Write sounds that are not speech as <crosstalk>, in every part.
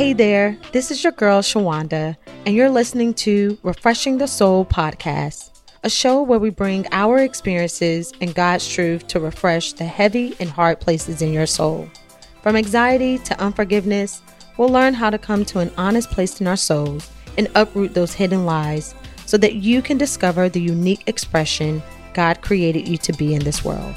Hey there, this is your girl Shawanda, and you're listening to Refreshing the Soul podcast, a show where we bring our experiences and God's truth to refresh the heavy and hard places in your soul. From anxiety to unforgiveness, we'll learn how to come to an honest place in our souls and uproot those hidden lies so that you can discover the unique expression God created you to be in this world.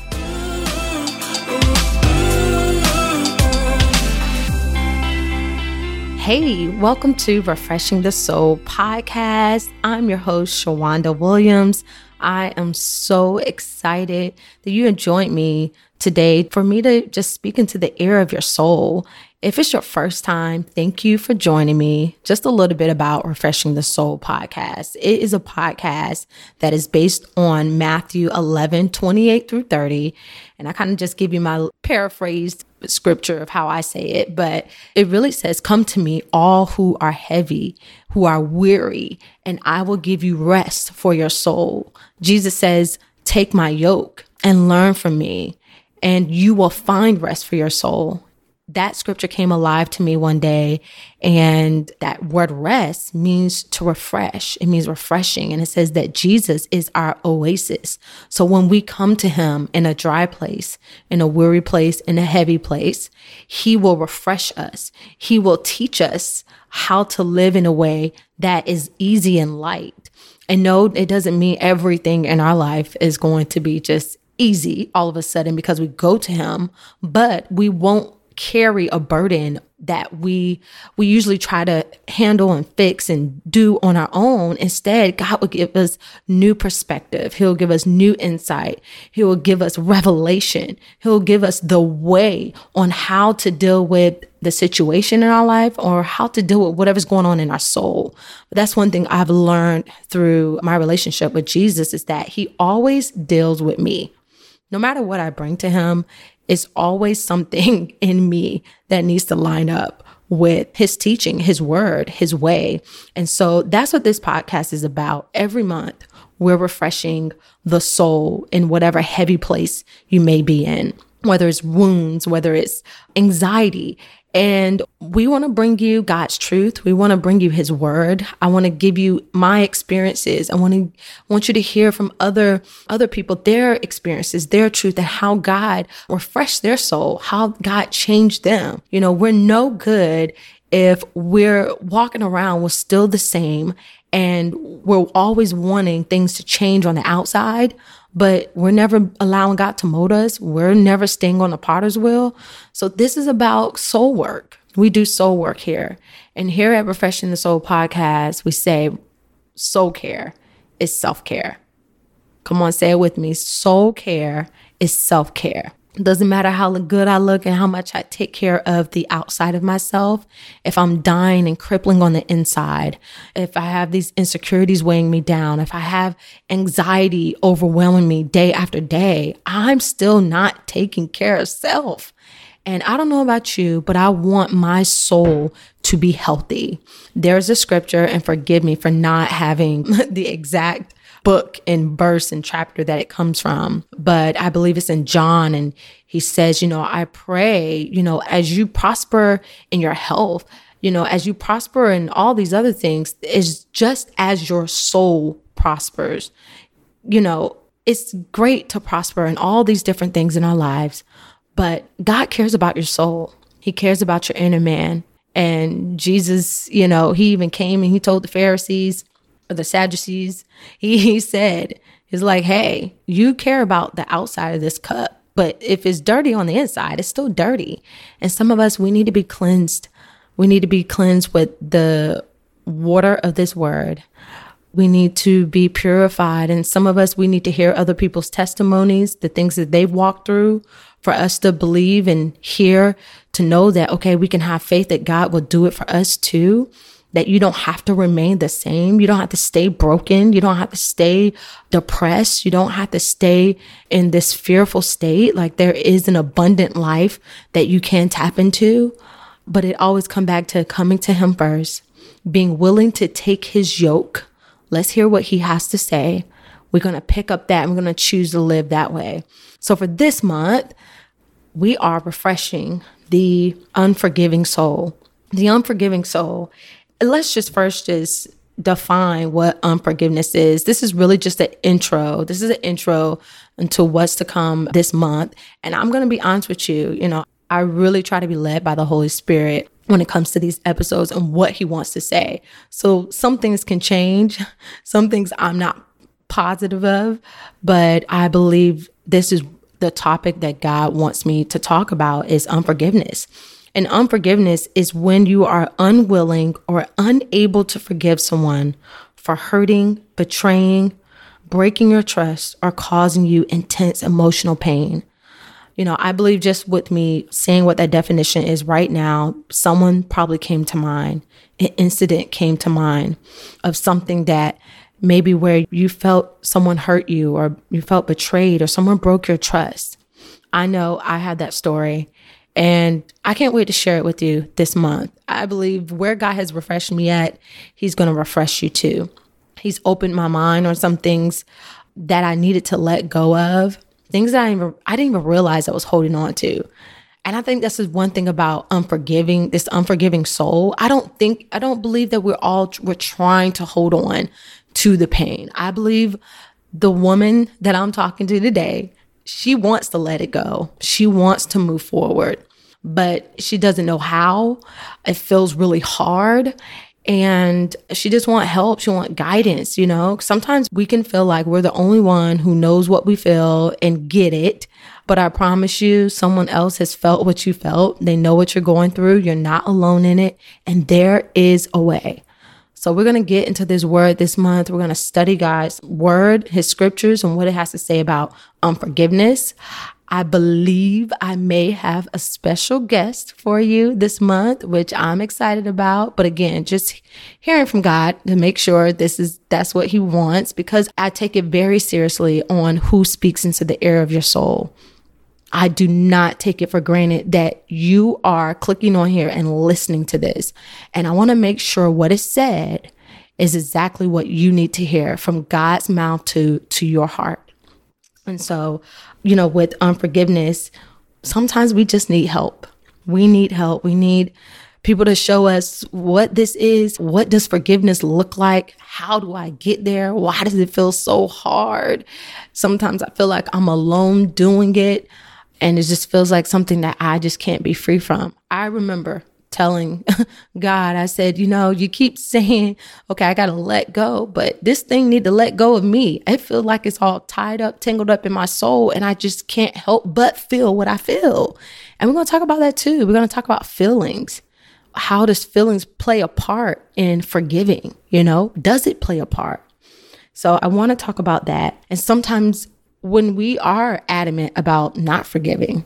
Hey, welcome to Refreshing the Soul podcast. I'm your host, Shawanda Williams. I am so excited that you joined me today for me to just speak into the ear of your soul if it's your first time, thank you for joining me. Just a little bit about Refreshing the Soul podcast. It is a podcast that is based on Matthew 11, 28 through 30. And I kind of just give you my paraphrased scripture of how I say it, but it really says, Come to me, all who are heavy, who are weary, and I will give you rest for your soul. Jesus says, Take my yoke and learn from me, and you will find rest for your soul that scripture came alive to me one day. And that word rest means to refresh. It means refreshing. And it says that Jesus is our oasis. So when we come to him in a dry place, in a weary place, in a heavy place, he will refresh us. He will teach us how to live in a way that is easy and light. And no, it doesn't mean everything in our life is going to be just easy all of a sudden because we go to him, but we won't carry a burden that we we usually try to handle and fix and do on our own. Instead god will give us new perspective. He'll give us new insight. He will give us revelation. He'll give us the way on how to deal with the situation in our life or how to deal with whatever's going on in our soul. But that's one thing i've learned through my relationship with jesus is that he always deals with me. No matter what I bring to him, it's always something <laughs> in me that needs to line up with his teaching, his word, his way. And so that's what this podcast is about. Every month, we're refreshing the soul in whatever heavy place you may be in, whether it's wounds, whether it's anxiety, and we want to bring you God's truth. We want to bring you his word. I want to give you my experiences. I want to want you to hear from other other people their experiences, their truth and how God refreshed their soul, how God changed them. You know, we're no good if we're walking around we're still the same and we're always wanting things to change on the outside but we're never allowing God to mold us. We're never staying on the potter's wheel. So this is about soul work. We do soul work here. And here at Refreshing the Soul podcast, we say soul care is self care. Come on, say it with me. Soul care is self care. Doesn't matter how good I look and how much I take care of the outside of myself. If I'm dying and crippling on the inside, if I have these insecurities weighing me down, if I have anxiety overwhelming me day after day, I'm still not taking care of self. And I don't know about you, but I want my soul to be healthy. There's a scripture, and forgive me for not having <laughs> the exact book and verse and chapter that it comes from, but I believe it's in John. And he says, you know, I pray, you know, as you prosper in your health, you know, as you prosper in all these other things, is just as your soul prospers. You know, it's great to prosper in all these different things in our lives, but God cares about your soul. He cares about your inner man. And Jesus, you know, he even came and he told the Pharisees, or the Sadducees, he, <laughs> he said, he's like, hey, you care about the outside of this cup, but if it's dirty on the inside, it's still dirty. And some of us, we need to be cleansed. We need to be cleansed with the water of this word. We need to be purified. And some of us, we need to hear other people's testimonies, the things that they've walked through for us to believe and hear, to know that, okay, we can have faith that God will do it for us too that you don't have to remain the same. You don't have to stay broken. You don't have to stay depressed. You don't have to stay in this fearful state. Like there is an abundant life that you can tap into, but it always come back to coming to him first, being willing to take his yoke. Let's hear what he has to say. We're going to pick up that and we're going to choose to live that way. So for this month, we are refreshing the unforgiving soul the unforgiving soul. Let's just first just define what unforgiveness is. This is really just an intro. This is an intro into what's to come this month. And I'm going to be honest with you, you know, I really try to be led by the Holy Spirit when it comes to these episodes and what he wants to say. So some things can change, <laughs> some things I'm not positive of, but I believe this is the topic that God wants me to talk about is unforgiveness. And unforgiveness is when you are unwilling or unable to forgive someone for hurting, betraying, breaking your trust, or causing you intense emotional pain. You know, I believe just with me saying what that definition is right now, someone probably came to mind, an incident came to mind of something that maybe where you felt someone hurt you or you felt betrayed or someone broke your trust. I know I had that story and I can't wait to share it with you this month. I believe where God has refreshed me at, He's going to refresh you too. He's opened my mind on some things that I needed to let go of, things that I, even, I didn't even realize I was holding on to. And I think this is one thing about unforgiving, this unforgiving soul. I don't think, I don't believe that we're all, we're trying to hold on to the pain. I believe the woman that I'm talking to today, she wants to let it go. She wants to move forward, but she doesn't know how. It feels really hard and she just want help. She want guidance you know? Sometimes we can feel like we're the only one who knows what we feel and get it but i promise you someone else has felt what you felt. They know what you're going through. You're not alone in it and there is a way so we're going to get into this word this month. We're going to study God's word, his scriptures, and what it has to say about unforgiveness. I believe I may have a special guest for you this month, which I'm excited about. But again, just hearing from God to make sure this is, that's what he wants because I take it very seriously on who speaks into the air of your soul. I do not take it for granted that you are clicking on here and listening to this. And I want to make sure what is said is exactly what you need to hear from God's mouth to to your heart. And so, you know, with unforgiveness, sometimes we just need help. We need help. We need people to show us what this is. What does forgiveness look like? How do I get there? Why does it feel so hard? Sometimes I feel like I'm alone doing it and it just feels like something that I just can't be free from. I remember telling <laughs> God, I said, you know, you keep <laughs> saying, okay, I got to let go, but this thing need to let go of me. I feel like it's all tied up, tangled up in my soul, and I just can't help but feel what I feel. And we're going to talk about that too. We're going to talk about feelings. How does feelings play a part in forgiving? You know, does it play a part? So I want to talk about that. And sometimes when we are adamant about not forgiving,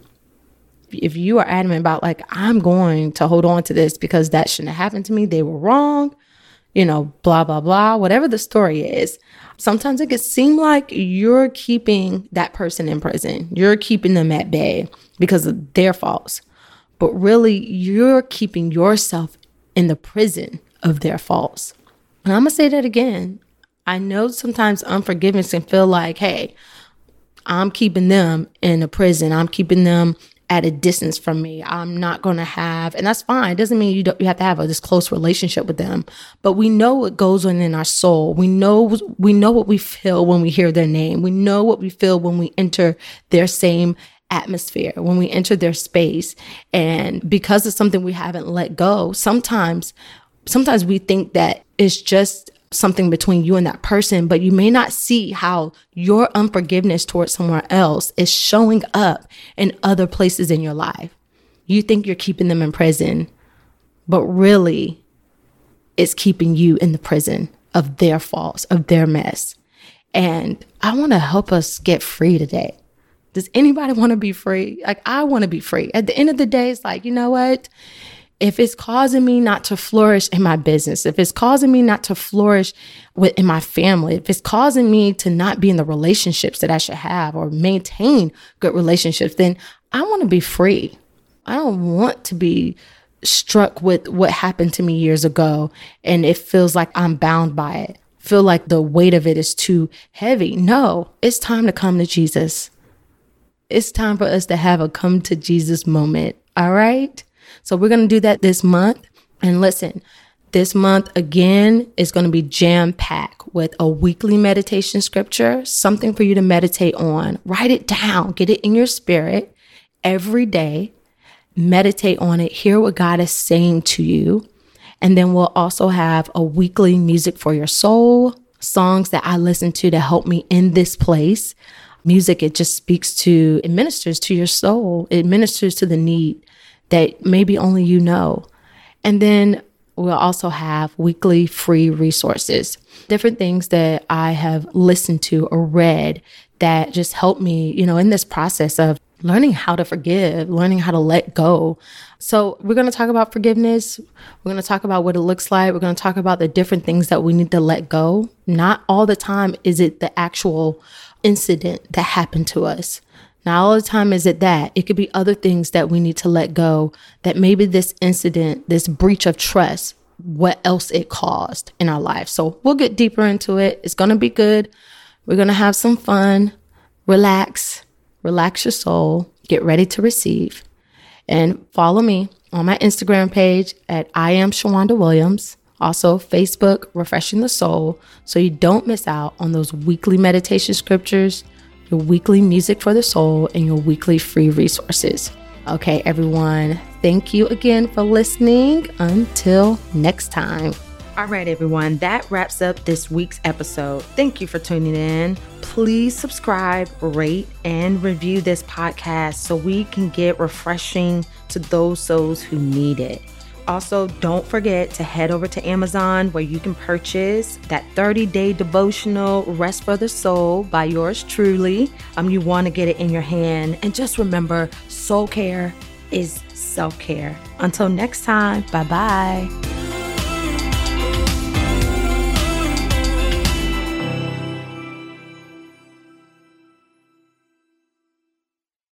if you are adamant about like I'm going to hold on to this because that shouldn't have happened to me, they were wrong, you know, blah blah blah, whatever the story is. Sometimes it can seem like you're keeping that person in prison. You're keeping them at bay because of their faults. But really, you're keeping yourself in the prison of their faults. And I'm going to say that again. I know sometimes unforgiveness can feel like, hey, I'm keeping them in a prison. I'm keeping them at a distance from me. I'm not going to have, and that's fine. It doesn't mean you don't, you have to have a, this close relationship with them, but we know what goes on in our soul. We know, we know what we feel when we hear their name. We know what we feel when we enter their same atmosphere, when we enter their space. And because of something we haven't let go, sometimes, sometimes we think that it's just something between you and that person, but you may not see how your unforgiveness towards someone else is showing up in other places in your life. You think you're keeping them in prison, but really it's keeping you in the prison of their faults, of their mess. And I want to help us get free today. Does anybody want to be free? Like, I want to be free. At the end of the day, it's like, you know what? If it's causing me not to flourish in my business, if it's causing me not to flourish with, in my family, if it's causing me to not be in the relationships that I should have or maintain good relationships, then I want to be free. I don't want to be struck with what happened to me years ago and it feels like I'm bound by it. Feel like the weight of it is too heavy. No, it's time to come to Jesus. It's time for us to have a come to Jesus moment. All right? So we're going to do that this month. And listen, this month again is going to be jam packed with a weekly meditation scripture, something for you to meditate on. Write it down, get it in your spirit every day. Meditate on it, hear what God is saying to you. And then we'll also have a weekly music for your soul, songs that I listen to to help me in this place. Music, it just speaks to, it ministers to your soul, it ministers to the need that maybe only you know. And then we'll also have weekly free resources, different things that I have listened to or read that just help me, you know, in this process of learning how to forgive, learning how to let go. So, we're going to talk about forgiveness. We're going to talk about what it looks like. We're going to talk about the different things that we need to let go. Not all the time is it the actual incident that happened to us. Not all the time is it that. It could be other things that we need to let go, that maybe this incident, this breach of trust, what else it caused in our life. So, we'll get deeper into it. It's going to be good. We're going to have some fun, relax relax your soul, get ready to receive, and follow me on my Instagram page at I am Shawanda Williams. Also, Facebook, Refreshing the Soul, so you don't miss out on those weekly meditation scriptures, your weekly music for the soul, and your weekly free resources. Okay, everyone, thank you again for listening. Until next time. All right, everyone, that wraps up this week's episode. Thank you for tuning in. Please subscribe, rate, and review this podcast so we can get refreshing to those souls who need it. Also, don't forget to head over to Amazon where you can purchase that 30 day devotional Rest for the Soul by yours truly. Um, you want to get it in your hand. And just remember, soul care is self care. Until next time, bye bye.